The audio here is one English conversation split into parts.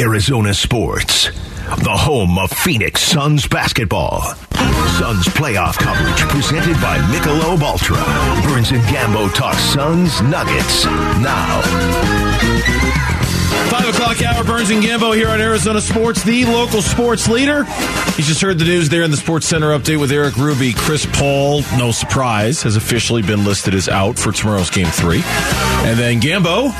Arizona Sports, the home of Phoenix Suns basketball. Suns playoff coverage presented by Michelob Ultra. Burns and Gambo talk Suns Nuggets now. Five o'clock hour, Burns and Gambo here on Arizona Sports, the local sports leader. You just heard the news there in the Sports Center update with Eric Ruby. Chris Paul, no surprise, has officially been listed as out for tomorrow's game three. And then Gambo,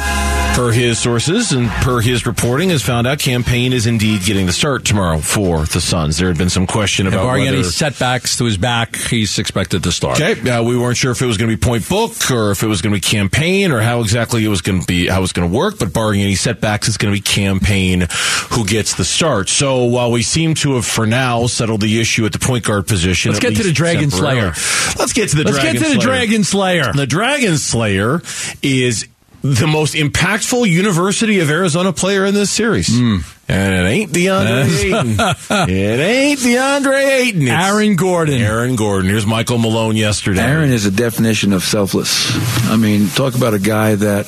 per his sources and per his reporting, has found out Cam Payne is indeed getting the start tomorrow for the Suns. There had been some question about barring whether... any setbacks to his back, he's expected to start. Okay, uh, we weren't sure if it was going to be point book or if it was going to be Cam Payne or how exactly it was going to be how it was going to work. But barring any setbacks, it's going to be Cam Payne who gets the start. So while we seem to have for now settled the issue at the point guard position, let's get to the Dragon Slayer. Let's get to the Let's Dragon get to the Slayer. Dragon Slayer. The Dragon Slayer is the most impactful University of Arizona player in this series. Hmm. And it ain't DeAndre Ayton. it ain't DeAndre Ayton. It's Aaron Gordon. Aaron Gordon. Here's Michael Malone yesterday. Aaron is a definition of selfless. I mean, talk about a guy that,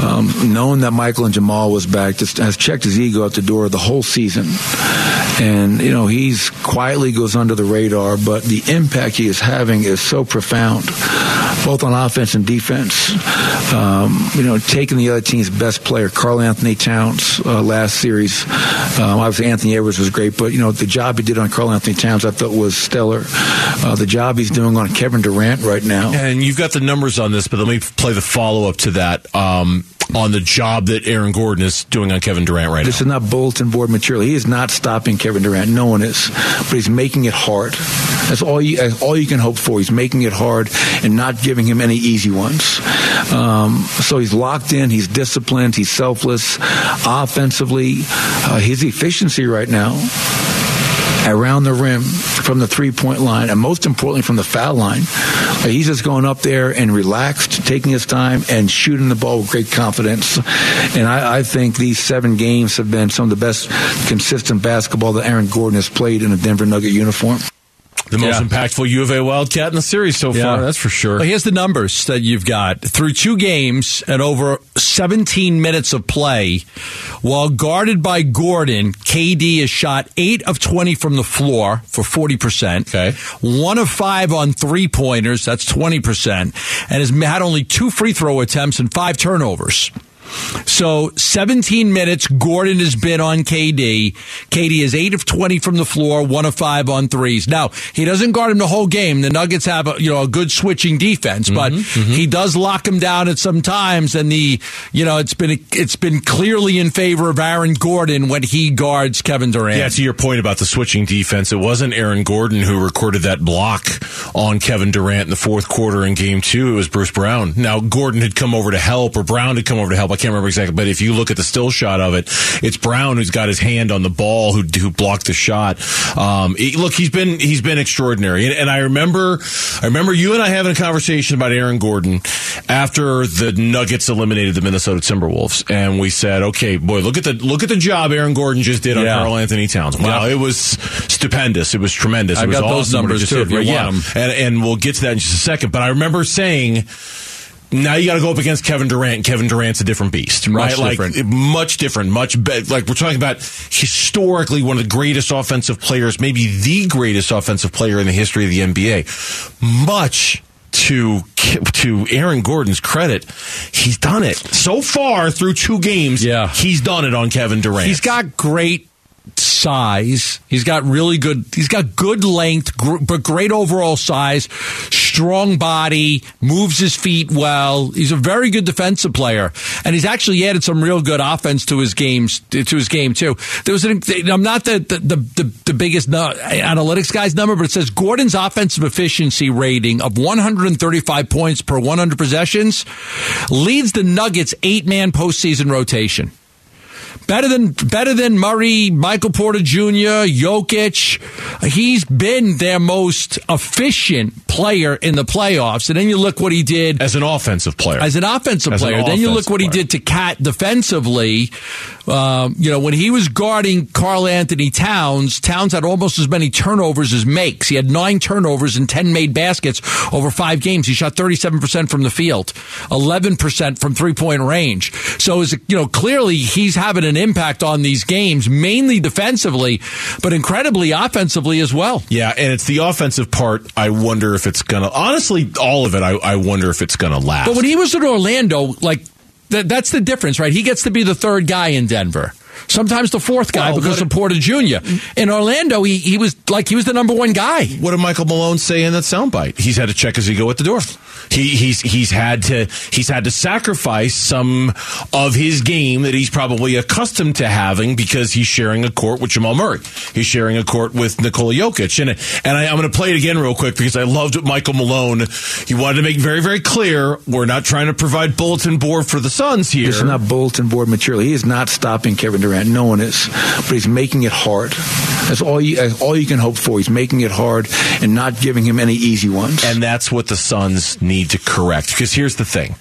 um, knowing that Michael and Jamal was back, just has checked his ego at the door the whole season. And, you know, he's quietly goes under the radar, but the impact he is having is so profound, both on offense and defense. Um, you know, taking the other team's best player, Karl-Anthony Towns, uh, last series. Um, obviously, Anthony Edwards was great, but, you know, the job he did on Karl-Anthony Towns I thought was stellar. Uh, the job he's doing on Kevin Durant right now. And you've got the numbers on this, but let me play the follow up to that um, on the job that Aaron Gordon is doing on Kevin Durant right This now. This is not bulletin board material. He is not stopping Kevin Durant. No one is, but he's making it hard. That's all you that's all you can hope for. He's making it hard and not giving him any easy ones. Um, so he's locked in. He's disciplined. He's selfless. Offensively, uh, his efficiency right now around the rim from the three point line, and most importantly from the foul line. He's just going up there and relaxed, taking his time and shooting the ball with great confidence. And I, I think these seven games have been some of the best consistent basketball that Aaron Gordon has played in a Denver Nugget uniform. The most Yeah. impactful U of A Wildcat in the series so far, that's for sure. Well, here's the numbers that you've got through two games and over 17 minutes of play. While guarded by Gordon, KD has shot eight of 20 from the floor for 40%. Okay. One of five on three pointers, that's 20%, and has had only two free throw attempts and five turnovers. So 17 minutes, Gordon has been on KD. KD is 8 of 20 from the floor, 1 of 5 on threes. Now, he doesn't guard him the whole game. The Nuggets have a, you know, a good switching defense, mm-hmm, but mm-hmm. he does lock him down at some times and the, you know, it's been it's been clearly in favor of Aaron Gordon when he guards Kevin Durant. Yeah, to your point about the switching defense, it wasn't Aaron Gordon who recorded that block on Kevin Durant in the fourth quarter in game two. It was Bruce Brown. Now, Gordon had come over to help, or Brown had come over to help. I can't remember exactly, but if you look at the still shot of it, it's Brown who's got his hand on the ball who, who blocked the shot. Um, he- look, he's been, he's been extraordinary. And, and I remember, I remember you and I having a conversation about Aaron Gordon after the Nuggets eliminated the Minnesota Timberwolves. And we said, okay, boy, look at the, look at the job Aaron Gordon just did on Yeah. Karl-Anthony Towns. Wow, Yeah. it was stupendous. It was tremendous. I've it was got those awesome he numbers, too, did. if you Right, want yeah. And, and we'll get to that in just a second. But I remember saying, now you got to go up against Kevin Durant. Kevin Durant's a different beast, Much right? Like different. much different, much be- like we're talking about historically one of the greatest offensive players, maybe the greatest offensive player in the history of the NBA. Much to to Aaron Gordon's credit, he's done it so far through two games. Yeah. he's done it on Kevin Durant. He's got great size. He's got really good. He's got good length, gr- but great overall size. Strong body, moves his feet well. He's a very good defensive player, and he's actually added some real good offense to his games to his game too. There was an. I'm not the the the, the, biggest analytics guy's number, but it says Gordon's offensive efficiency rating of 135 points per 100 possessions leads the Nuggets eight man postseason rotation. Better than better than Murray, Michael Porter Jr., Jokic. He's been their most efficient player in the playoffs. And then you look what he did as an offensive player. As an offensive As an player. then you look what he did to KAT defensively. Um, you know, when he was guarding Karl-Anthony Towns, Towns had almost as many turnovers as makes. He had nine turnovers and 10 made baskets over five games. He shot 37% from the field, 11% from three point range. So, is you know, clearly he's having an impact on these games, mainly defensively, but incredibly offensively as well. Yeah, and it's the offensive part. I wonder if it's gonna. Honestly, all of it. I, I wonder if it's gonna last. But when he was in Orlando, like that, that's the difference, right? He gets to be the third guy in Denver. Sometimes the fourth guy Well, because of Porter Jr. In Orlando, he, he was like he was the number one guy. What did Michael Malone say in that soundbite? He's had to check as he go at the door. He, he's he's had to he's had to sacrifice some of his game that he's probably accustomed to having because he's sharing a court with Jamal Murray. He's sharing a court with Nikola Jokic, and and I, I'm going to play it again real quick because I loved what Michael Malone. He wanted to make very very clear we're not trying to provide bulletin board for the Suns here. This is not bulletin board material. He is not stopping Kevin Durant. No one is, but he's making it hard. That's all you. That's all you can hope for. He's making it hard and not giving him any easy ones. And that's what the Suns need to correct. Because here's the thing.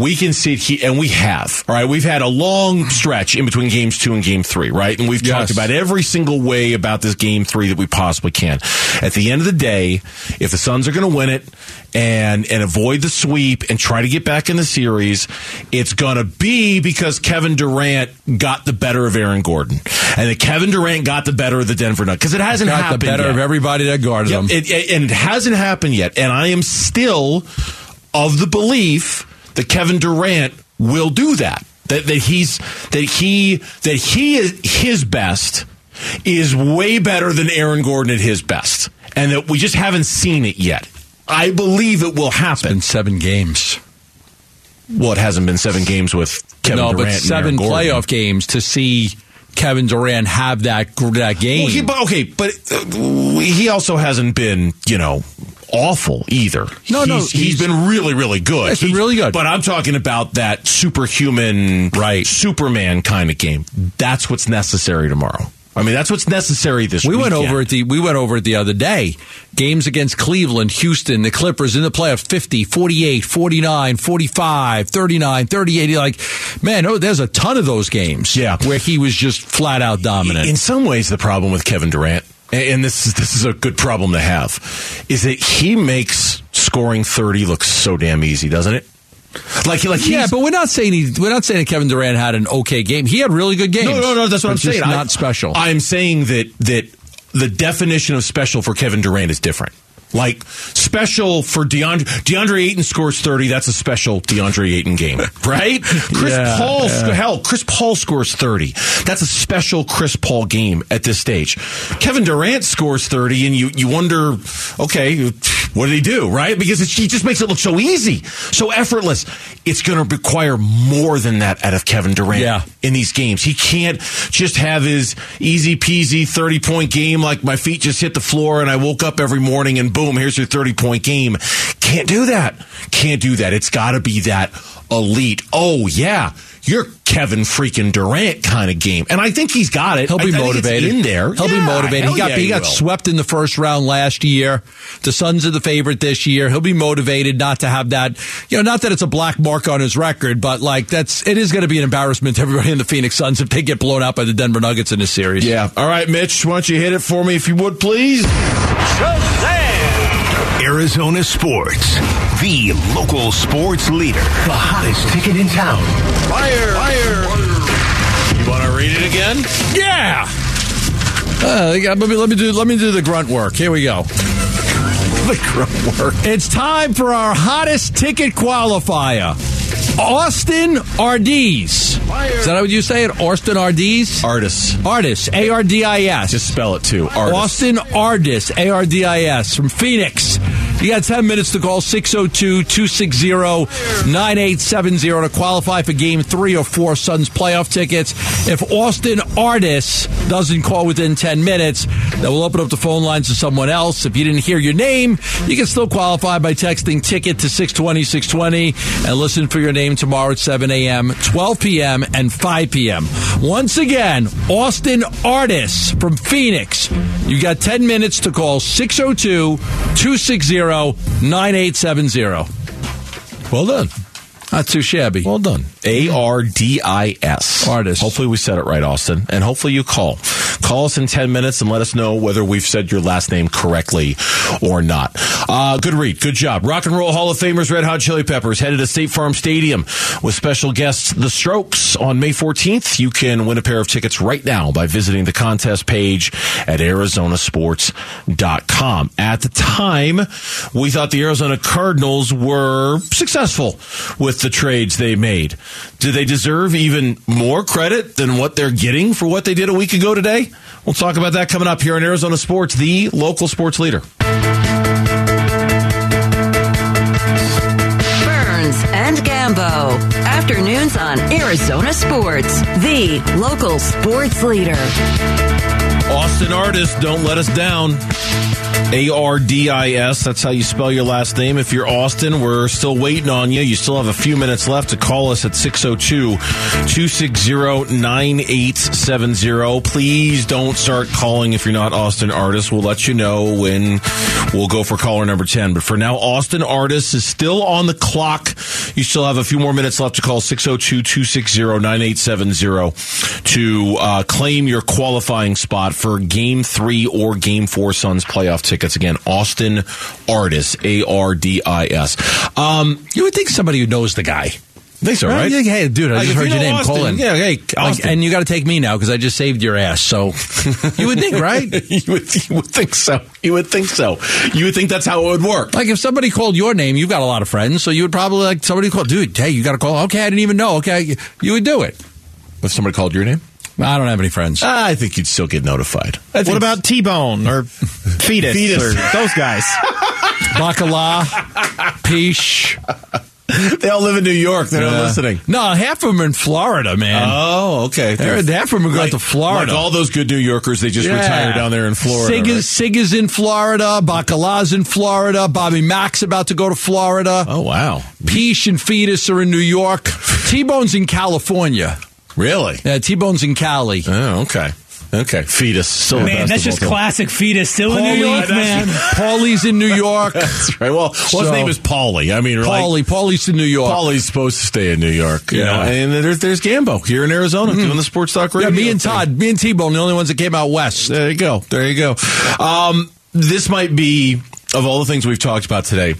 We can sit here, and we have, all right? We've had a long stretch in between games two and game three, right? And we've talked about every single way about this game three that we possibly can. At the end of the day, if the Suns are going to win it and, and avoid the sweep and try to get back in the series, it's going to be because Kevin Durant got the better of Aaron Gordon. And that Kevin Durant got the better of the Denver Nuggets. Because it hasn't Got happened the better yet. of everybody that guarded Yep, him. it, it- and it hasn't happened yet. And I am still of the belief that Kevin Durant will do that. That, that he's that he that he is his best is way better than Aaron Gordon at his best, and that we just haven't seen it yet. I believe it will happen. in seven games. well, it hasn't been seven games with Kevin no, Durant. but seven playoff games to see Kevin Durant have that that game. Well, he, but okay, but uh, he also hasn't been, you know, awful either. No, no, he's, he's he's- been really, really good. He's been really good. But I'm talking about that superhuman, Right. Superman kind of game. That's what's necessary tomorrow. I mean, that's what's necessary this we weekend. went over it the we went over it the other day. Games against Cleveland, Houston, the Clippers in the playoffs 50, 48, 49, 45, 39, 38 like man, oh, there's a ton of those games Yeah. where he was just flat out dominant. In some ways, the problem with Kevin Durant, and this is this is a good problem to have, is that he makes scoring 30 look so damn easy, doesn't it? Like, like yeah, but we're not saying he, we're not saying that Kevin Durant had an okay game. He had really good games. No, no, no. That's what I'm saying. I- Not special. I'm saying that that the definition of special for Kevin Durant is different. Like special for DeAndre DeAndre Ayton scores 30. That's a special DeAndre Ayton game, right? Chris Yeah, Paul, yeah. hell, Chris Paul scores 30. That's a special Chris Paul game at this stage. Kevin Durant scores 30, and you you wonder, okay, what did he do, right? Because it's, he just makes it look so easy, so effortless. It's going to require more than that out of Kevin Durant Yeah. in these games. He can't just have his easy peasy 30 point game like my feet just hit the floor and I woke up every morning and boom, here's your 30 point game. Can't do that. Can't do that. It's got to be that elite. Oh, yeah. You're Kevin freaking Durant kind of game. And I think he's got it. He'll be I- I think it's motivated. in there. He'll be motivated. He got yeah, he got will. swept in the first round last year. The Suns are the favorite this year. He'll be motivated not to have that. You know, not that it's a black mark on his record, but like that's it is going to be an embarrassment to everybody in the Phoenix Suns if they get blown out by the Denver Nuggets in this series. Yeah. All right, Mitch, why don't you hit it for me if you would, please? Arizona Sports, the local sports leader. The hottest ticket in town. Fire! Fire! You want to read it again? Yeah. Uh, let me let me do let me do the grunt work. Here we go. The grunt work. It's time for our hottest ticket qualifier. Austin Is that how you say it? Austin Ardis? Artists. Artis. A R D I S. Just spell it too. Artists. Austin Ardis, A R D I S, from Phoenix. You got 10 minutes to call 602 260 9870 to qualify for game three or four Suns playoff tickets. If Austin Ardis doesn't call within 10 minutes, then we'll open up the phone lines to someone else. If you didn't hear your name, you can still qualify by texting ticket to 620 620 and listen for your name tomorrow at 7 a.m., 12 p.m., and 5 p.m. Once again, Austin Ardis from Phoenix. You got 10 minutes to call 602 260 9870. Well done. Not too shabby. Well done. A R D I S. Artist. Hopefully we said it right, Austin. And hopefully you call. Call us in 10 minutes and let us know whether we've said your last name correctly or not. Uh, good read. Good job. Rock and Roll Hall of Famers Red Hot Chili Peppers headed to State Farm Stadium with special guests The Strokes on May 14th. You can win a pair of tickets right now by visiting the contest page at arizonasports.com. At the time, we thought the Arizona Cardinals were successful with the trades they made. Do they deserve even more credit than what they're getting for what they did a week ago today? We'll talk about that coming up here on Arizona Sports, the local sports leader. Burns and Gambo. Afternoons on Arizona Sports, the local sports leader. Austin artists don't let us down. A R D I S. That's how you spell your last name. If you're Austin, we're still waiting on you. You still have a few minutes left to call us at 602 260 9870. Please don't start calling if you're not Austin Artist. We'll let you know when we'll go for caller number 10. But for now, Austin Artist is still on the clock. You still have a few more minutes left to call 602 260 9870 to uh, claim your qualifying spot for game three or game four Suns playoff tickets. Again, Austin Artis, A R D I S. Um, You would think somebody who knows the guy. think so, right? Yeah, Hey, dude, I Like, just heard you your name. Austin, Call in. Yeah, hey, Like, and you got to take me now because I just saved your ass. So you would think, right? you, would, you would think so. You would think so. You would think that's how it would work. Like if somebody called your name, you've got a lot of friends, so you would probably like somebody call, dude. Hey, you got to call. Okay, I didn't even know. Okay, you would do it. If somebody called your name, I don't have any friends. I think you'd still get notified. I What about T Bone or Fetus, Fetus. or those guys? Bacala, Peach. they all live in New York? They're not Uh, listening. No, half of them are in Florida, man. Oh, okay. They're- half of them are going to Florida. Like all those good New Yorkers, they just Yeah. retire down there in Florida. Sig is, right? Sig is in Florida. Bacala's in Florida. Bobby Mack's about to go to Florida. Oh, wow. Peach and Fetus are in New York. T-Bone's in California. Really? Yeah, T-Bone's in Cali. Oh, okay. Okay. Fetus. Still Man, that's just classic fetus. Still in New York, man. Paulie's in New York. That's right. Well, well So- his name is Paulie. I mean, like, Paulie. Paulie's in New York. Paulie's supposed to stay in New York. You Yeah. know? And there's, there's Gambo here in Arizona doing the Sports Talk radio. Yeah, me and thing. Todd, me and T-Bone, the only ones that came out west. There you go. There you go. Um, this might be, of all the things we've talked about today,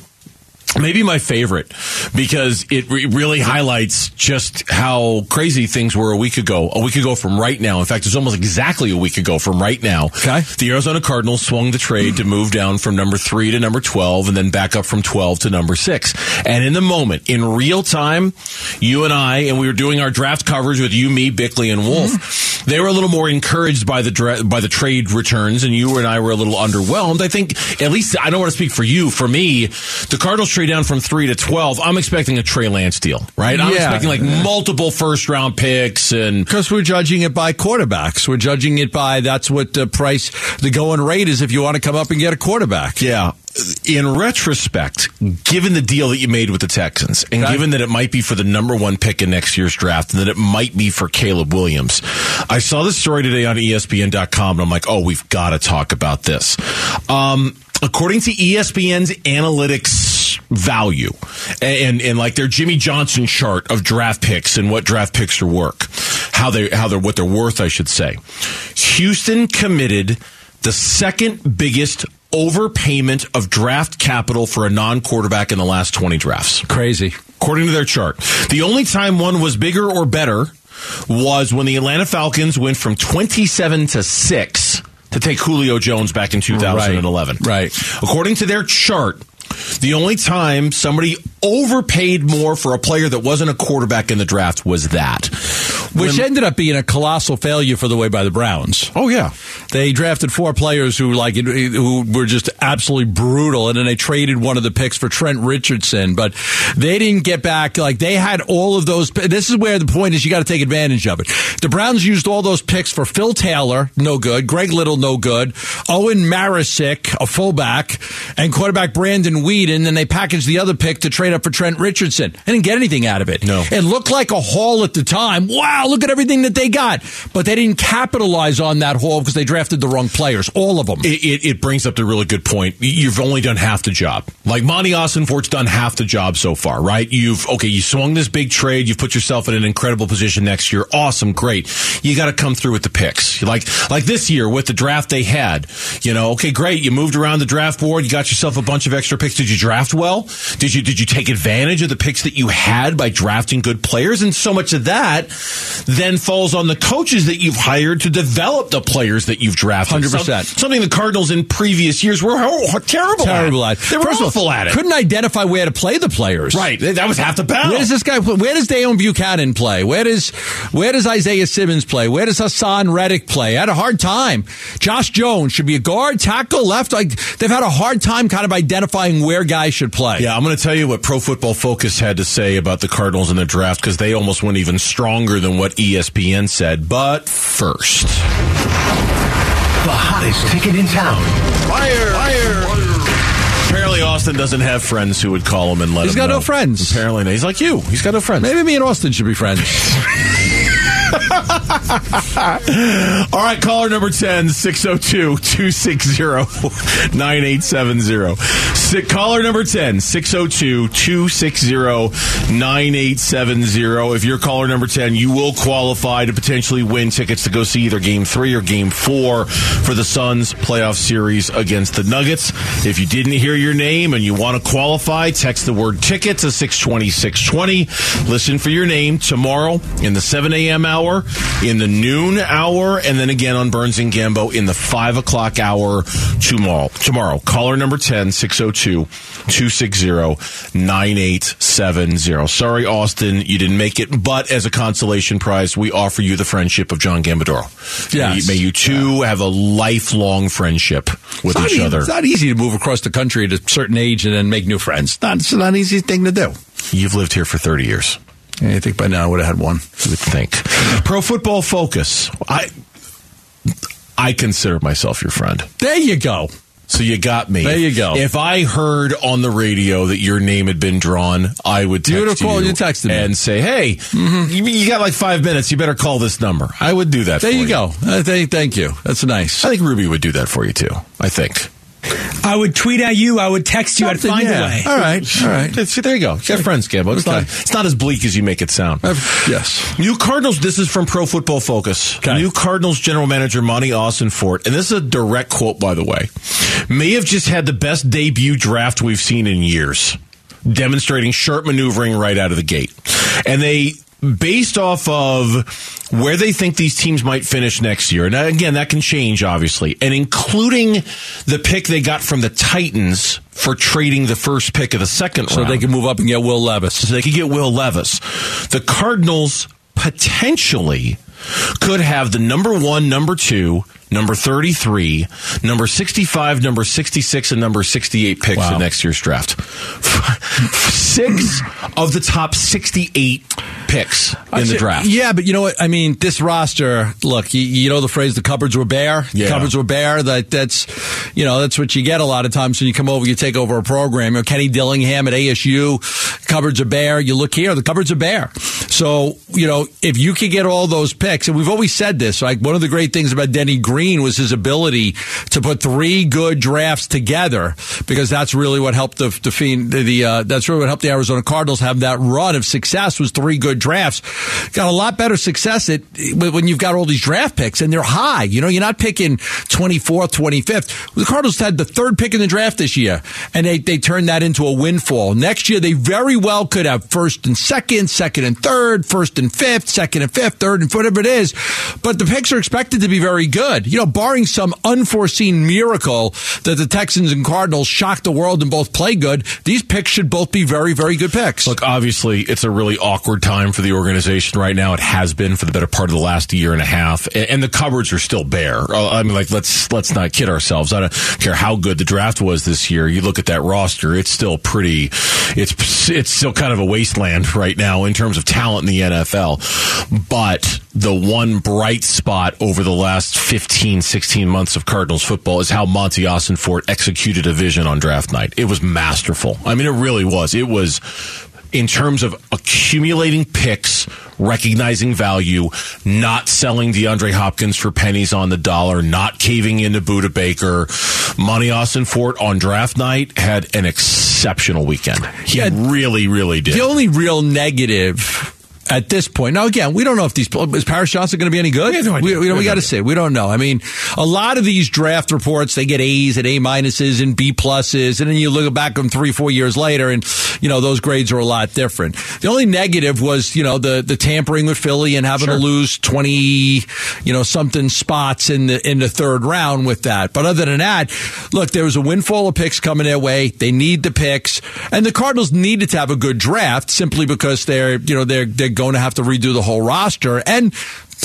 maybe my favorite because it re- really highlights just how crazy things were a week ago. A week ago from right now. In fact, it's almost exactly a week ago from right now. Okay. The Arizona Cardinals swung the trade to move down from number three to number 12 and then back up from 12 to number six. And in the moment, in real time, you and I, and we were doing our draft coverage with you, me, Bickley, and Wolf. They were a little more encouraged by the dra- by the trade returns, and you and I were a little underwhelmed. I think, at least, I don't want to speak for you. For me, the Cardinals trade down from three to 12. I'm expecting a Trey Lance deal, right? I'm Yeah. expecting like multiple first round picks and Because we're judging it by quarterbacks. We're judging it by that's what the price, the going rate is if you want to come up and get a quarterback. Yeah. In retrospect, given the deal that you made with the Texans, and Okay. given that it might be for the number one pick in next year's draft, and that it might be for Caleb Williams, I saw this story today on ESPN.com, and I'm like, oh, we've got to talk about this. Um, according to ESPN's analytics value, and, and like their Jimmy Johnson chart of draft picks and what draft picks are worth, how they how they're what they're worth, I should say. Houston committed the second biggest overpayment of draft capital for a non-quarterback in the last 20 drafts. Crazy. According to their chart. The only time one was bigger or better was when the Atlanta Falcons went from 27 to 6 to take Julio Jones back in 2011. Right. According to their chart, the only time somebody overpaid more for a player that wasn't a quarterback in the draft was that. Which When- ended up being a colossal failure for the way by the Browns. Oh yeah. They drafted four players who like who were just absolutely brutal, and then they traded one of the picks for Trent Richardson. But they didn't get back like they had all of those. This is where the point is: you got to take advantage of it. The Browns used all those picks for Phil Taylor, no good. Greg Little, no good. Owen Marecic, a fullback, and quarterback Brandon Weeden. And then they packaged the other pick to trade up for Trent Richardson. They didn't get anything out of it. No. it looked like a haul at the time. Wow, look at everything that they got. But they didn't capitalize on that haul because they drafted the wrong players, all of them. It, it, it brings up the really good point. You've only done half the job. Like Monti Ossenfort's done half the job so far, right? You've okay, you swung this big trade. You've put yourself in an incredible position next year. Awesome, great. You got to come through with the picks. Like like this year with the draft they had. You know, okay, great. You moved around the draft board. You got yourself a bunch of extra picks. Did you draft well? Did you did you take advantage of the picks that you had by drafting good players? And so much of that then falls on the coaches that you've hired to develop the players that you've drafted. 100%. Some- something the Cardinals in previous years were terrible, Terrible at. at. They were First of all, awful at it. Couldn't identify where to play the players. Right, that was half the battle. Where does this guy? Where does Dayon Buchanan play? Where does Where does Isaiah Simmons play? Where does Haason Reddick play? I had a hard time. Josh Jones should be a guard, tackle, left. Like they've had a hard time kind of identifying where guys should play. Yeah, I'm going to tell you what Pro Football Focus had to say about the Cardinals in the draft because they almost went even stronger than what ESPN said. But first, The hottest ticket in town. Fire! Fire! Fire. apparently Austin doesn't have friends who would call him and let He's him He's got know. no friends. Apparently, not. he's like you. He's got no friends. Maybe me and Austin should be friends. All right, caller number 10, 602 260 9870. Caller number 10, 602 260 9870. If you're caller number 10, you will qualify to potentially win tickets to go see either game three or game four for the Suns playoff series against the Nuggets. If you didn't hear your name and you want to qualify, text the word ticket to 620 620. Listen for your name tomorrow in the 7 a.m. hour, in the noon hour, and then again on Burns and Gambo in the 5 o'clock hour tomorrow. Tomorrow, caller number 10, 602 260 9870. Sorry, Austin, you didn't make it, but as a consolation prize, we offer you the friendship of John Gambadoro. Yes. May, may you two have a lifelong friendship with each e- other. It's not easy to move across the country at a certain age and then make new friends. Not, it's not an easy thing to do. You've lived here for 30 years. I think by now I would have had one. You would think. Pro Football Focus. I I consider myself your friend. There you go. So you got me. There you go. If I heard on the radio that your name had been drawn, I would text You would have called- you texted me. and say, "Hey, you, you got like five minutes. You better call this number." I would do that. There for you go. Uh, thank you. That's nice. I think Ruby would do that for you too. I think. I would tweet at you. I would text you. I'd find yeah. a way. All right. All right. See, there you go. You got friends, Gambo. It's not, it's not as bleak as you make it sound. I've- yes. New Cardinals, this is from Pro Football Focus. Okay. New Cardinals general manager Monti Ossenfort, and this is a direct quote, by the way, may have just had the best debut draft we've seen in years, demonstrating sharp maneuvering right out of the gate. And they, based off of where they think these teams might finish next year, and again, that can change, obviously, and including the pick they got from the Titans for trading the first pick of the second So round they can move up and get Will Levis. so they could get Will Levis. The Cardinals potentially could have the number one, number two, number 33, number 65, number 66, and number 68 picks Wow. in next year's draft. Six of the top 68 picks in the draft. Yeah, but you know what? I mean, this roster. Look, you, you know the phrase "the cupboards were bare." Yeah. The cupboards were bare. That that's, you know, that's what you get a lot of times when you come over. You take over a program. You know, Kenny Dillingham at ASU, cupboards are bare. You look here, the cupboards are bare. So you know, if you could get all those picks, and we've always said this, like one of the great things about Denny Green was his ability to put three good drafts together, because that's really what helped the the, the, the uh, that's really what helped the Arizona Cardinals have that run of success was three good drafts. Got a lot better success at when you've got all these draft picks and they're high. You know, you're not picking 24th, 25th. The Cardinals had the third pick in the draft this year, and they they turned that into a windfall. Next year, they very well could have first and second, second and third, first and fifth, second and fifth, third and whatever it is. But the picks are expected to be very good. You know, barring some unforeseen miracle that the Texans and Cardinals shock the world and both play good, these picks should both be very, very good picks. Look, obviously, it's a really awkward time for the organization right now. It has been for the better part of the last year and a half, and the cupboards are still bare. Uh, I mean, like let's let's not kid ourselves. I don't care how good the draft was this year. You look at that roster; it's still pretty. It's it's still kind of a wasteland right now in terms of talent in the NFL. But the one bright spot over the last 15, 16 months of Cardinals football is how Monti Ossenfort executed a vision on draft night. It was masterful. I mean, it really was. It was in terms of accumulating picks, recognizing value, not selling DeAndre Hopkins for pennies on the dollar, not caving into Budda Baker. Monti Ossenfort on draft night had an exceptional weekend. He Yeah. really, really did. The only real negative at this point. Now, again, we don't know if these is Paris Johnson going to be any good. We no. We, we, We got to see. We don't know. I mean, a lot of these draft reports they get A's and A minuses and B pluses, and then you look back on three, four years later, and you know those grades are a lot different. The only negative was you know the the tampering with Philly and having to lose twenty, you know, something spots in the in the third round with that. But other than that, look, there was a windfall of picks coming their way. They need the picks, and the Cardinals needed to have a good draft simply because they're you know they're they're going to have to redo the whole roster and.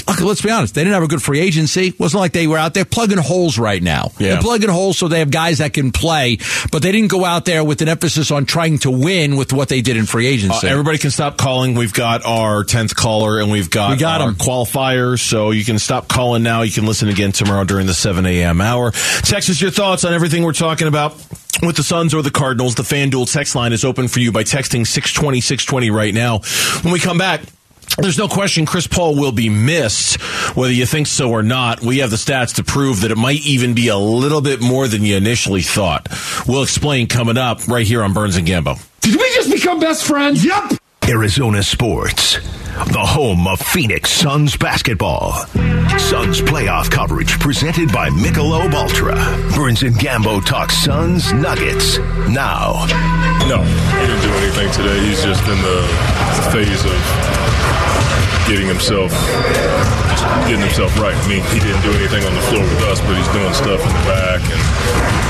Look, let's be honest. They didn't have a good free agency. It wasn't like they were out there plugging holes right now. Yeah. They're plugging holes so they have guys that can play, but they didn't go out there with an emphasis on trying to win with what they did in free Uh, agency. everybody can stop calling. We've got our 10th caller and we've got, We got our 'em. qualifiers. So you can stop calling now. You can listen again tomorrow during the 7 a.m. hour. Text us your thoughts on everything we're talking about with the Suns or the Cardinals. The FanDuel text line is open for you by texting 620 620 right now. When we come back, there's no question Chris Paul will be missed, whether you think so or not. We have the stats to prove that it might even be a little bit more than you initially thought. We'll explain coming up right here on Burns and Gambo. Did we just become best friends? Yep. Arizona Sports, the home of Phoenix Suns basketball. Suns playoff coverage presented by Michelob Ultra. Burns and Gambo talk Suns Nuggets now. No, he didn't do anything today. He's just in the phase of getting himself getting himself right. I mean, he didn't do anything on the floor with us, but he's doing stuff in the back and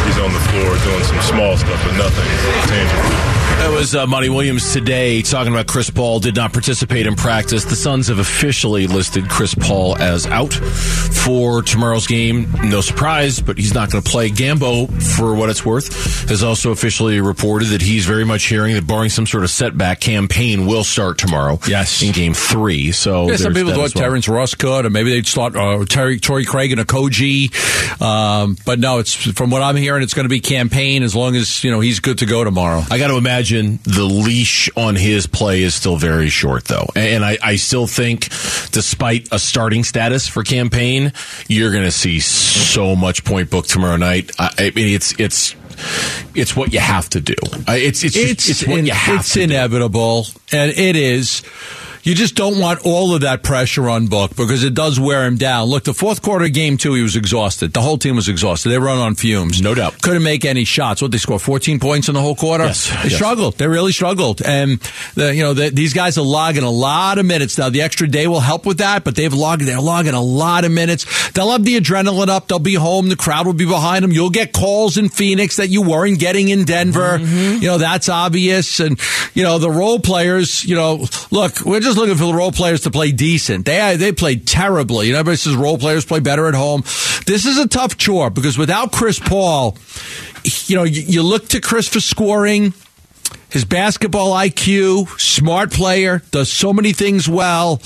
he's on the floor doing some small stuff, but nothing tangible. That was uh, Monty Williams today talking about Chris Paul did not participate in practice. The Suns have officially listed Chris Paul as out for tomorrow's game. No surprise, but he's not going to play. Gambo, for what it's worth, has also officially reported that he's very much hearing that barring some sort of setback, Cam Payne will start tomorrow. Yes. in Game Three. So Yeah, some people thought well. Terrence Ross could, or maybe they'd start uh, Terry, Torrey Craig and Okogie. Um, but no, it's from what I'm hearing, it's going to be Cam Payne as long as you know he's good to go tomorrow. I got to imagine the leash on his play is still very short, though. And I, I still think, despite a starting status for Cam Payne, you're going to see so much point book tomorrow night. I, I mean, it's it's it's what you have to do. It's it's it's, it's what in- you have it's to do. inevitable, and it is. You just don't want all of that pressure on Book because it does wear him down. Look, the fourth quarter game two, he was exhausted. The whole team was exhausted. They run on fumes. No doubt. Couldn't make any shots. What they scored? 14 points in the whole quarter? Yes, They yes. struggled. They really struggled. And, the, you know, the, these guys are logging a lot of minutes. Now, the extra day will help with that, but they've logged, they're logging a lot of minutes. They'll have the adrenaline up. They'll be home. The crowd will be behind them. You'll get calls in Phoenix that you weren't getting in Denver. Mm-hmm. You know, that's obvious. And, you know, the role players, you know, look, we're just looking for the role players to play decent. They, uh, they played terribly. You know, everybody says role players play better at home. This is a tough chore because without Chris Paul, you know, you, you look to Chris for scoring. His basketball IQ, smart player, does so many things well.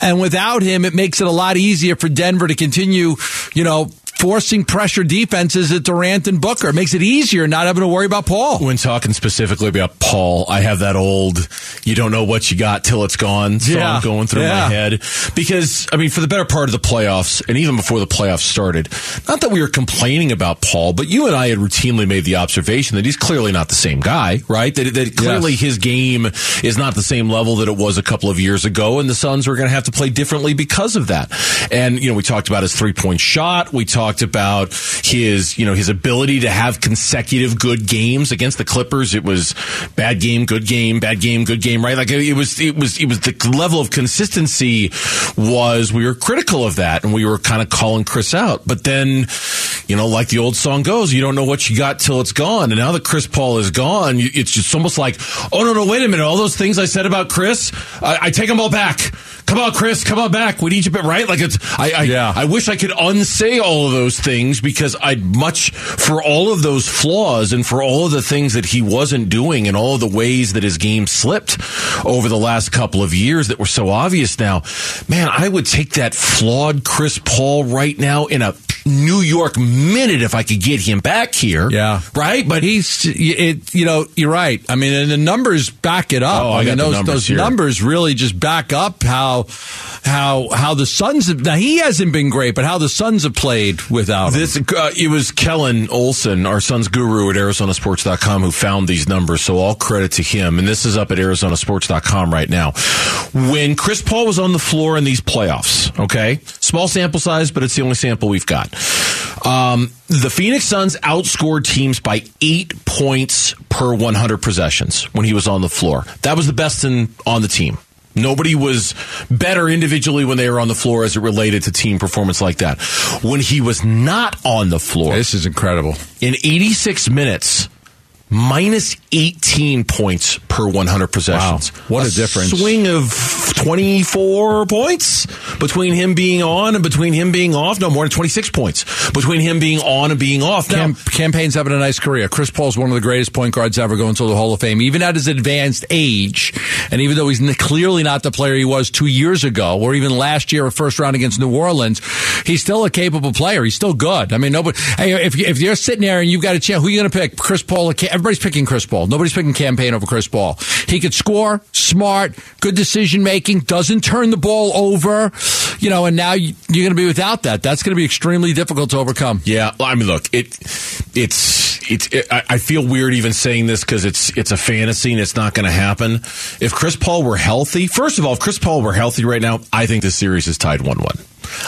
And without him, it makes it a lot easier for Denver to continue, you know, forcing pressure defenses at Durant and Booker. It makes it easier not having to worry about Paul. When talking specifically about Paul, I have that old "you don't know what you got till it's gone" song Yeah. going through Yeah. my head because I mean, for the better part of the playoffs, and even before the playoffs started, not that we were complaining about Paul, but you and I had routinely made the observation that he's clearly not the same guy, right? That, that clearly Yes. his game is not the same level that it was a couple of years ago, and the Suns were going to have to play differently because of that. And you know, we talked about his three point shot. We talked about his, you know, his ability to have consecutive good games against the Clippers. It was bad game, good game, bad game, good game, right? Like it was, it was, it was the level of consistency was we were critical of that, and we were kind of calling Chris out. But then, you know, like the old song goes, you don't know what you got till it's gone. And now that Chris Paul is gone, it's just almost like, oh no, no, wait a minute, all those things I said about Chris, I, I take them all back. Come on, Chris, come on back. We need you, right? Like it's, I, I, Yeah. I wish I could unsay all of those things because I'd much for all of those flaws and for all of the things that he wasn't doing and all of the ways that his game slipped over the last couple of years that were so obvious now. Man, I would take that flawed Chris Paul right now in a New York minute if I could get him back here. Yeah. Right? But he's it. You know, you're right. I mean, and the numbers back it up. Oh, I I, got mean, those numbers those numbers really just back up how how how the Suns. Have, now he hasn't been great, but how the Suns have played without him. This uh, it was Kellen Olson, our Suns guru at ArizonaSports.com, who found these numbers. So all credit to him. And this is up at ArizonaSports.com right now. When Chris Paul was on the floor in these playoffs, okay, small sample size, but it's the only sample we've got. Um, the Phoenix Suns outscored teams by eight points per 100 possessions when he was on the floor. That was the best in on the team. Nobody was better individually when they were on the floor as it related to team performance like that. When he was not on the floor, this is incredible. in 86 minutes, minus 18 points per 100 possessions. Wow. What a difference. Swing of 24 points between him being on and between him being off. No, more than 26 points between him being on and being off. Now, Cam- campaign's having a nice career. Chris Paul's one of the greatest point guards ever going to the Hall of Fame, even at his advanced age. And even though he's clearly not the player he was two years ago, or even last year, a first round against New Orleans, he's still a capable player. He's still good. I mean, nobody. Hey, if, if you're sitting there and you've got a chance, who are you going to pick? Chris Paul? Or Cam- Everybody's picking Chris Paul. Nobody's picking Cam Payne over Chris Paul. He could score, smart, good decision making, doesn't turn the ball over. You know, and now you- you're going to be without that. That's going to be extremely difficult to overcome. Yeah, I mean, look, it, it's, it's. It, I feel weird even saying this because it's, it's a fantasy and it's not going to happen. If Chris Paul were healthy, first of all, if Chris Paul were healthy right now, I think this series is tied one-one.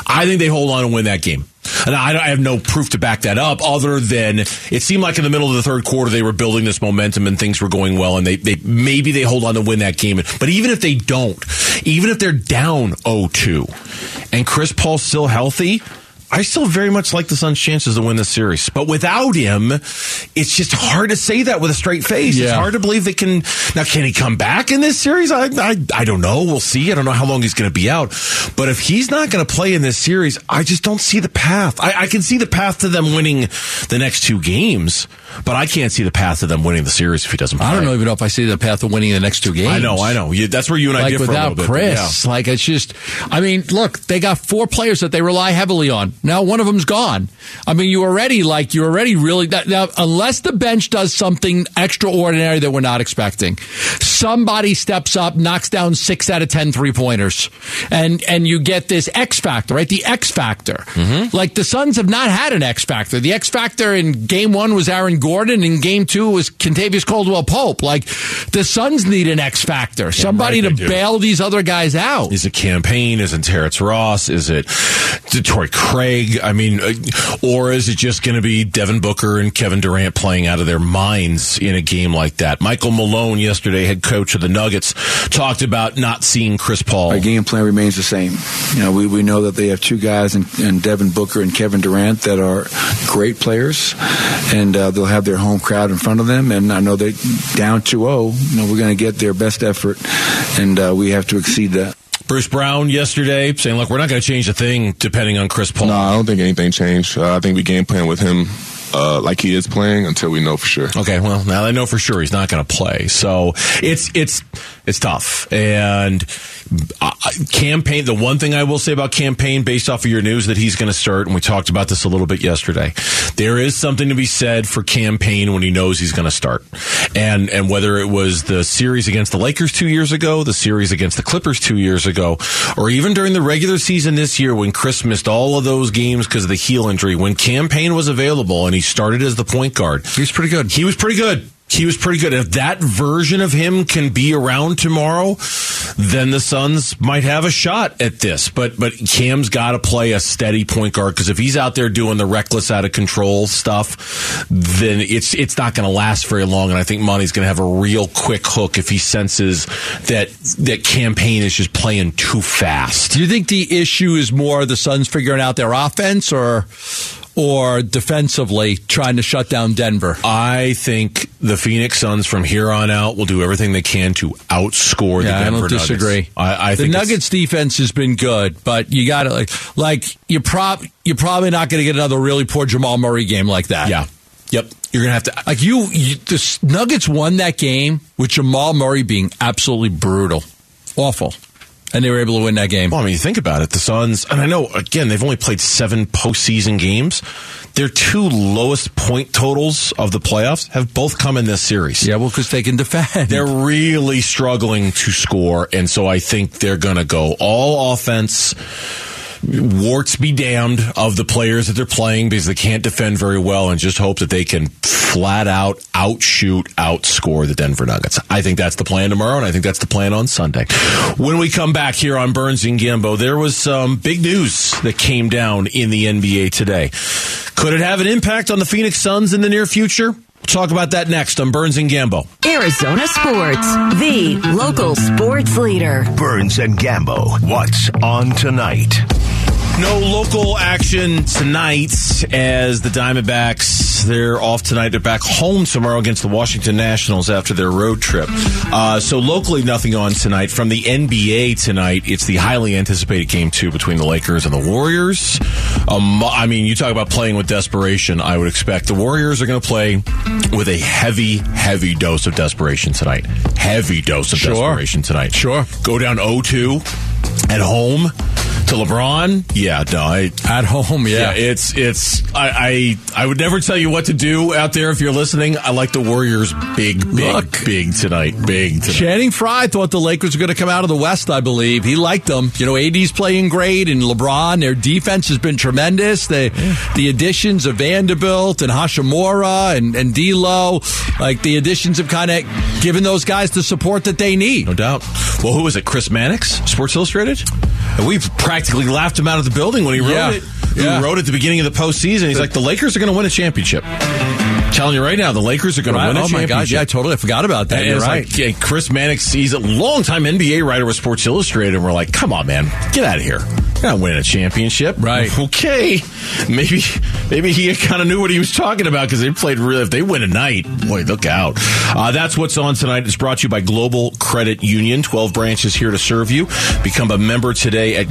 I think they hold on and win that game. And I, I have no proof to back that up other than it seemed like in the middle of the third quarter they were building this momentum and things were going well and they, they maybe they hold on to win that game. But even if they don't, even if they're down 0-2 and Chris Paul's still healthy, I still very much like the Suns' chances to win this series. But without him, it's just hard to say that with a straight face. It's hard to believe they can. Now, can he come back in this series? I, I, I don't know. We'll see. I don't know how long he's going to be out. But if he's not going to play in this series, I just don't see the path. I, I can see the path to them winning the next two games, but I can't see the path to them winning the series if he doesn't play. I don't even know if I see the path of winning the next two games. I know, I know. You, that's where you and I Like differ a without little bit. Chris, like it's just. I mean, look, they got four players that they rely heavily on. Now one of them's gone. I mean, you already like you already really that, now unless the bench does something extraordinary that we're not expecting, somebody steps up, knocks down six out of ten three pointers, and and you get this X factor, right? The X factor. Mm-hmm. Like the Suns have not had an X factor. The X factor in Game One was Aaron Gordon, in Game Two was Kentavious Caldwell Pope. Like the Suns need an X factor, somebody right, to do. bail these other guys out. Is it Cam Payne? Is it Terrence Ross? Is it Torrey Craig? I mean, uh, or is it just going to be Devin Booker and Kevin Durant playing out of their minds in a game like that? Michael Malone, yesterday head coach of the Nuggets, talked about not seeing Chris Paul. Our game plan remains the same. You know, we, we know that they have two guys in, in Devin Booker and Kevin Durant that are great players, and uh, they'll have their home crowd in front of them. And I know that down 2-0, you know, we're going to get their best effort, and uh, we have to exceed that. Bruce Brown yesterday saying, "Look, we're not going to change a thing depending on Chris Paul." No, I don't think anything changed. Uh, I think we game plan with him uh, like he is playing until we know for sure. Okay, well now they know for sure he's not going to play, so it's it's it's tough. And uh, Cam Payne. The one thing I will say about Cam Payne, based off of your news, that he's going to start, and we talked about this a little bit yesterday. There is something to be said for Cam Payne when he knows he's going to start, and and whether it was the series against the Lakers two years ago, the series against the Clippers two years ago, or even during the regular season this year when Chris missed all of those games because of the heel injury, when Cam Payne was available and he started as the point guard, He's pretty good. he was pretty good. He was pretty good. If that version of him can be around tomorrow, then the Suns might have a shot at this. But but Cam's got to play a steady point guard because if he's out there doing the reckless, out of control stuff, then it's it's not going to last very long. And I think Monty's going to have a real quick hook if he senses that that Cam Payne is just playing too fast. Do you think the issue is more the Suns figuring out their offense or or defensively trying to shut down Denver? I think the Phoenix Suns from here on out will do everything they can to outscore the Yeah, I Denver don't disagree. Nuggets. I, I the Nuggets defense has been good, but you got to like like you prob you're probably not going to get another really poor Jamal Murray game like that. Yeah. Yep. You're gonna have to. Like you, you the Nuggets won that game with Jamal Murray being absolutely brutal, awful. And they were able to win that game. Well, I mean, you think about it. The Suns, and I know again they've only played seven postseason games. Their two lowest point totals of the playoffs have both come in this series. Yeah, well, because they can defend. They're really struggling to score, and so I think they're going to go all offense. Warts be damned of the players that they're playing because they can't defend very well, and just hope that they can flat out outshoot, outscore the Denver Nuggets. I think that's the plan tomorrow, and I think that's the plan on Sunday. When we come back here on Burns and Gambo, there was some big news that came down in the NBA today. Could it have an impact on the Phoenix Suns in the near future? We'll talk about that next on Burns and Gambo. Arizona Sports, the local sports leader. Burns and Gambo. What's on tonight? No local action tonight as the Diamondbacks, they're off tonight. They're back home tomorrow against the Washington Nationals after their road trip. Uh, so locally, nothing on tonight. From the NBA tonight, it's the highly anticipated game two between the Lakers and the Warriors. Um, I mean, you talk about playing with desperation. I would expect the Warriors are going to play with a heavy, heavy dose of desperation tonight. Heavy dose of Sure. desperation tonight. Sure. Go down 0-2 at home to LeBron. Yeah, no, I, At home, yeah, yeah. it's it's I, I I would never tell you what to do out there if you're listening. I like the Warriors big, big, Look. big tonight. Big tonight. Channing Frye thought the Lakers were going to come out of the West, I believe. He liked them. You know, AD's playing great, and LeBron, their defense has been tremendous. The the additions of Vanderbilt and Hachimura and, and D'Lo, like the additions have kind of given those guys the support that they need. No doubt. Well, who was it? Chris Mannix, Sports Illustrated. And we practically laughed him out of the building when he wrote Yeah. it. Yeah. He wrote at the beginning of the postseason. He's like, the Lakers are going to win a championship. Telling you right now, the Lakers are going Right? to win a Oh my championship. God! Yeah, I totally forgot about that. And You're right. like, yeah, Chris Mannix, he's a longtime NBA writer with Sports Illustrated, and we're like, come on, man, get out of here. Not winning a championship. Right. Okay. Maybe maybe he kind of knew what he was talking about because they played really, if they win a night, boy, look out. Uh, that's what's on tonight. It's brought to you by Global Credit Union. 12 branches here to serve you. Become a member today at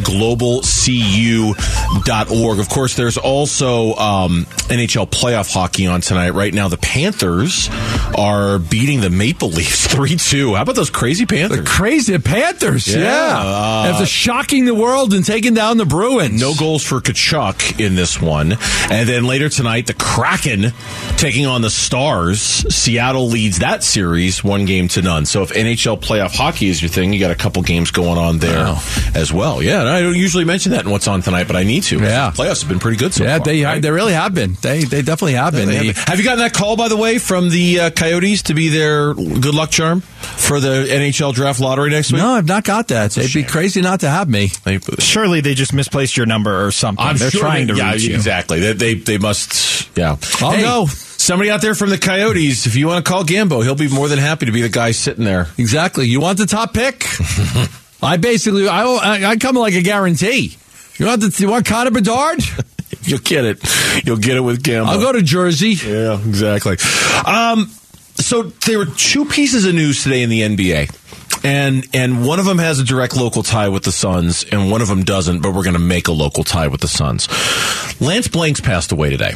globalcu.org. Of course, there's also um, NHL playoff hockey on tonight. Right now, the Panthers are beating the Maple Leafs 3 2. How about those crazy Panthers? The crazy Panthers, Yeah, yeah. uh, After shocking the world and taking down the Bruins. No goals for Tkachuk in this one. And then later tonight, the Kraken taking on the Stars. Seattle leads that series one game to none. So if NHL playoff hockey is your thing, you got a couple games going on there Wow. as well. Yeah, I don't usually mention that in what's on tonight, but I need to. Yeah. The playoffs have been pretty good so Yeah, far. they right? they really have been. They they definitely have been. They have They- been. Have you gotten that call, by the way, from the uh, Coyotes to be their good luck charm for the NHL draft lottery next week? no, I've not got that. They'd be crazy not to have me. Surely they just misplaced your number or something. I'm They're sure trying they- to yeah, reach you. exactly. They, they they must. Yeah, I'll Hey, go. Somebody out there from the Coyotes, if you want to call Gambo, he'll be more than happy to be the guy sitting there. Exactly. You want the top pick? I basically I I, I come like a guarantee. You want the you want Connor Bedard? You'll get it. You'll get it with Gambo. I'll go to Jersey. Yeah, exactly. Um, so there were two pieces of news today in the NBA. And and one of them has a direct local tie with the Suns, and one of them doesn't. But we're going to make a local tie with the Suns. Lance Blanks passed away today.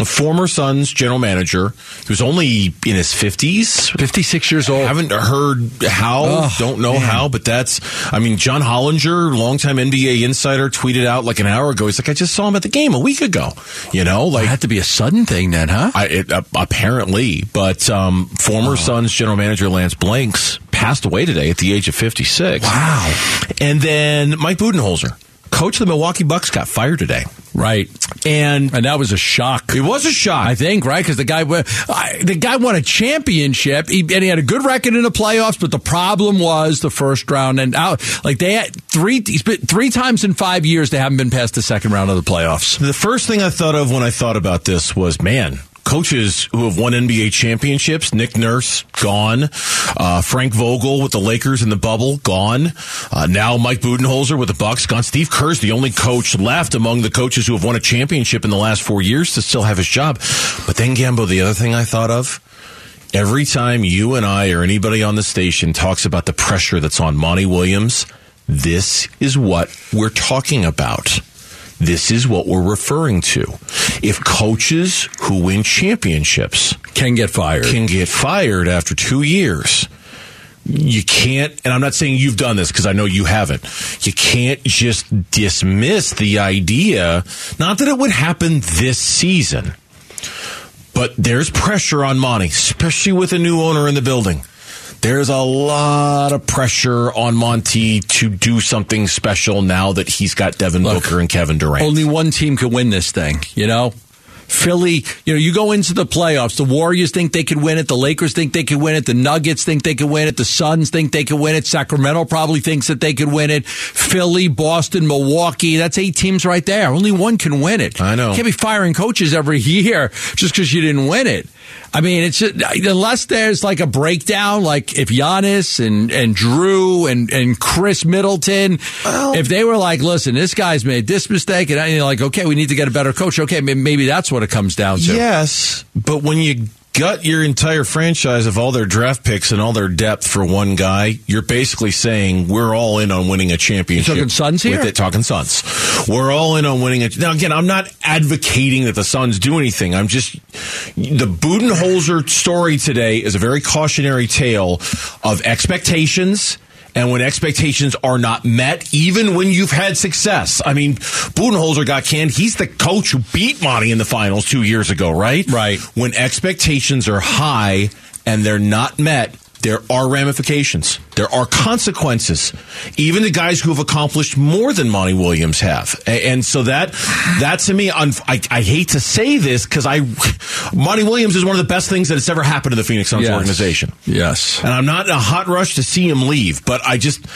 A former Suns general manager who's only in his fifties, 56 years old. I haven't heard how, Oh, don't know man. how, but that's, I mean, John Hollinger, longtime NBA insider, tweeted out like an hour ago. He's like, I just saw him at the game a week ago. You know, like It had to be a sudden thing then, huh? I, it, uh, apparently, but um, former Suns general manager Lance Blanks passed away today at the age of 56. Wow. And then Mike Budenholzer, coach of the Milwaukee Bucks, got fired today. Right. And And that was a shock. it was a shock. I think, right? Because the guy, I- the guy won a championship, he, and he had a good record in the playoffs. But the problem was the first round and out. Like they had three, three times in five years they haven't been past the second round of the playoffs. The first thing I thought of when I thought about this was, man, coaches who have won NBA championships, Nick Nurse, gone. Uh, Frank Vogel with the Lakers in the bubble, gone. Uh, now Mike Budenholzer with the Bucks, gone. Steve Kerr's the only coach left among the coaches who have won a championship in the last four years to still have his job. But then, Gambo, the other thing I thought of, every time you and I or anybody on the station talks about the pressure that's on Monty Williams, this is what we're talking about. This is what we're referring to. If coaches who win championships Can get fired. can get fired after two years, you can't, and I'm not saying you've done this because I know you haven't. You can't just dismiss the idea, not that it would happen this season, but there's pressure on Monty, especially with a new owner in the building. There's a lot of pressure on Monty to do something special now that he's got Devin Look, Booker and Kevin Durant. Only one team can win this thing, you know? Philly, you know, you go into the playoffs. The Warriors think they could win it. The Lakers think they could win it. The Nuggets think they could win it. The Suns think they could win it. Sacramento probably thinks that they could win it. Philly, Boston, Milwaukee. That's eight teams right there. Only one can win it. I know. You can't be firing coaches every year just because you didn't win it. I mean, it's just, unless there's like a breakdown, like if Giannis and, and Jrue and, and Khris Middleton, if they were like, listen, this guy's made this mistake, and you're like, okay, we need to get a better coach. Okay, maybe that's what it comes down to. Yes, but when you gut your entire franchise of all their draft picks and all their depth for one guy, you're basically saying we're all in on winning a championship. You talking Suns here? With it, talking Suns. We're all in on winning it. Now, again, I'm not advocating that the Suns do anything. I'm just the Budenholzer story today is a very cautionary tale of expectations. And when expectations are not met, even when you've had success. I mean, Budenholzer got canned. He's the coach who beat Monty in the finals two years ago, right? Right. When expectations are high and they're not met, there are ramifications. There are consequences. Even the guys who have accomplished more than Monty Williams have. And so that, that to me, I, I hate to say this because I, Monty Williams is one of the best things that has ever happened to the Phoenix Suns Yes. organization. Yes. And I'm not in a hot rush to see him leave, but I just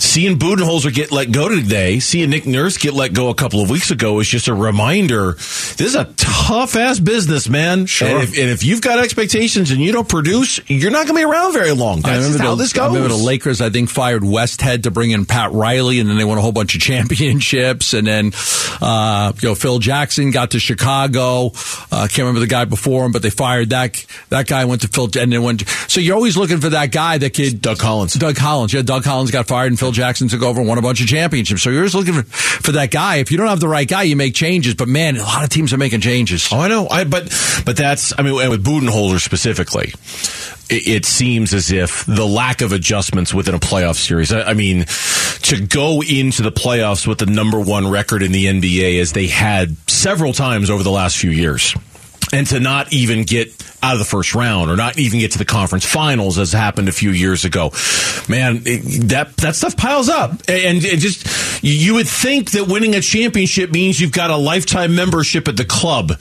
seeing Budenholzer get let go today, seeing Nick Nurse get let go a couple of weeks ago is just a reminder. This is a tough ass business, man. Sure. And if, and if you've got expectations and you don't produce, you're not going to be around very long. That's just how the, this I remember goes. the Lakers, I think, fired Westhead to bring in Pat Riley, and then they won a whole bunch of championships. And then, uh, you know, Phil Jackson got to Chicago. Uh, can't remember the guy before him, but they fired that that guy. Went to Phil, and then went. To, so you're always looking for that guy that could. Doug Collins. Doug Collins. Yeah, Doug Collins got fired, and Phil Jackson took over and won a bunch of championships. So you're just looking for, for that guy. If you don't have the right guy, you make changes. But man, a lot of teams are making changes. Oh, I know. I but but that's I mean, and with Budenholzer specifically, it, seems as if the lack of adjustments within a playoff series. I mean, to go into the playoffs with the number one record in the NBA as they had several times over the last few years. And to not even get out of the first round or not even get to the conference finals as happened a few years ago. Man, it, that that stuff piles up. And it just you would think that winning a championship means you've got a lifetime membership at the club.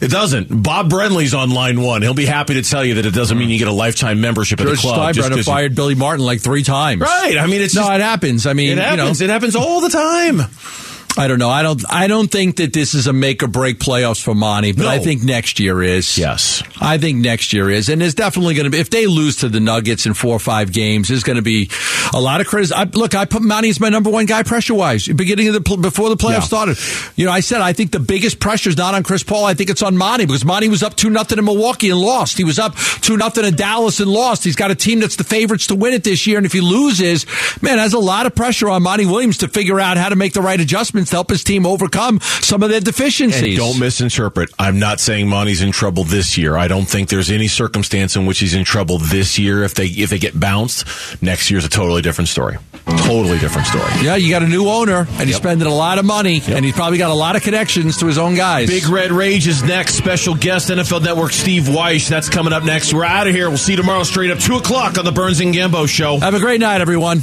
It doesn't. Bob Brenly's on line 1. He'll be happy to tell you that it doesn't mean you get a lifetime membership at the club. just Steinbrenner fired Billy Martin like three times. Right. I mean, it's no, just- it happens. I mean, it happens. You know, it happens all the time. I don't know. I don't. I don't think that this is a make or break playoffs for Monty, but No. I think next year is. Yes. I think next year is, and it's definitely going to be. If they lose to the Nuggets in four or five games, there's going to be a lot of criticism. Look, I put Monty as my number one guy pressure wise. Beginning of the before the playoffs Yeah. started, you know, I said I think the biggest pressure is not on Chris Paul. I think it's on Monty because Monty was up two nothing in Milwaukee and lost. He was up two nothing in Dallas and lost. He's got a team that's the favorites to win it this year, and if he loses, man, there's a lot of pressure on Monty Williams to figure out how to make the right adjustments to help his team overcome some of their deficiencies. And don't misinterpret. I'm not saying Monty's in trouble this year. I don't think there's any circumstance in which he's in trouble this year. If they if they get bounced, next year's a totally different story. Totally different story. Yeah, you got a new owner, and he's Yep. spending a lot of money, and he's probably got a lot of connections to his own guys. Big Red Rage is next. Special guest NFL Network Steve Wyche. That's coming up next. We're out of here. We'll see you tomorrow straight up two o'clock on the Burns and Gambo show. Have a great night, everyone.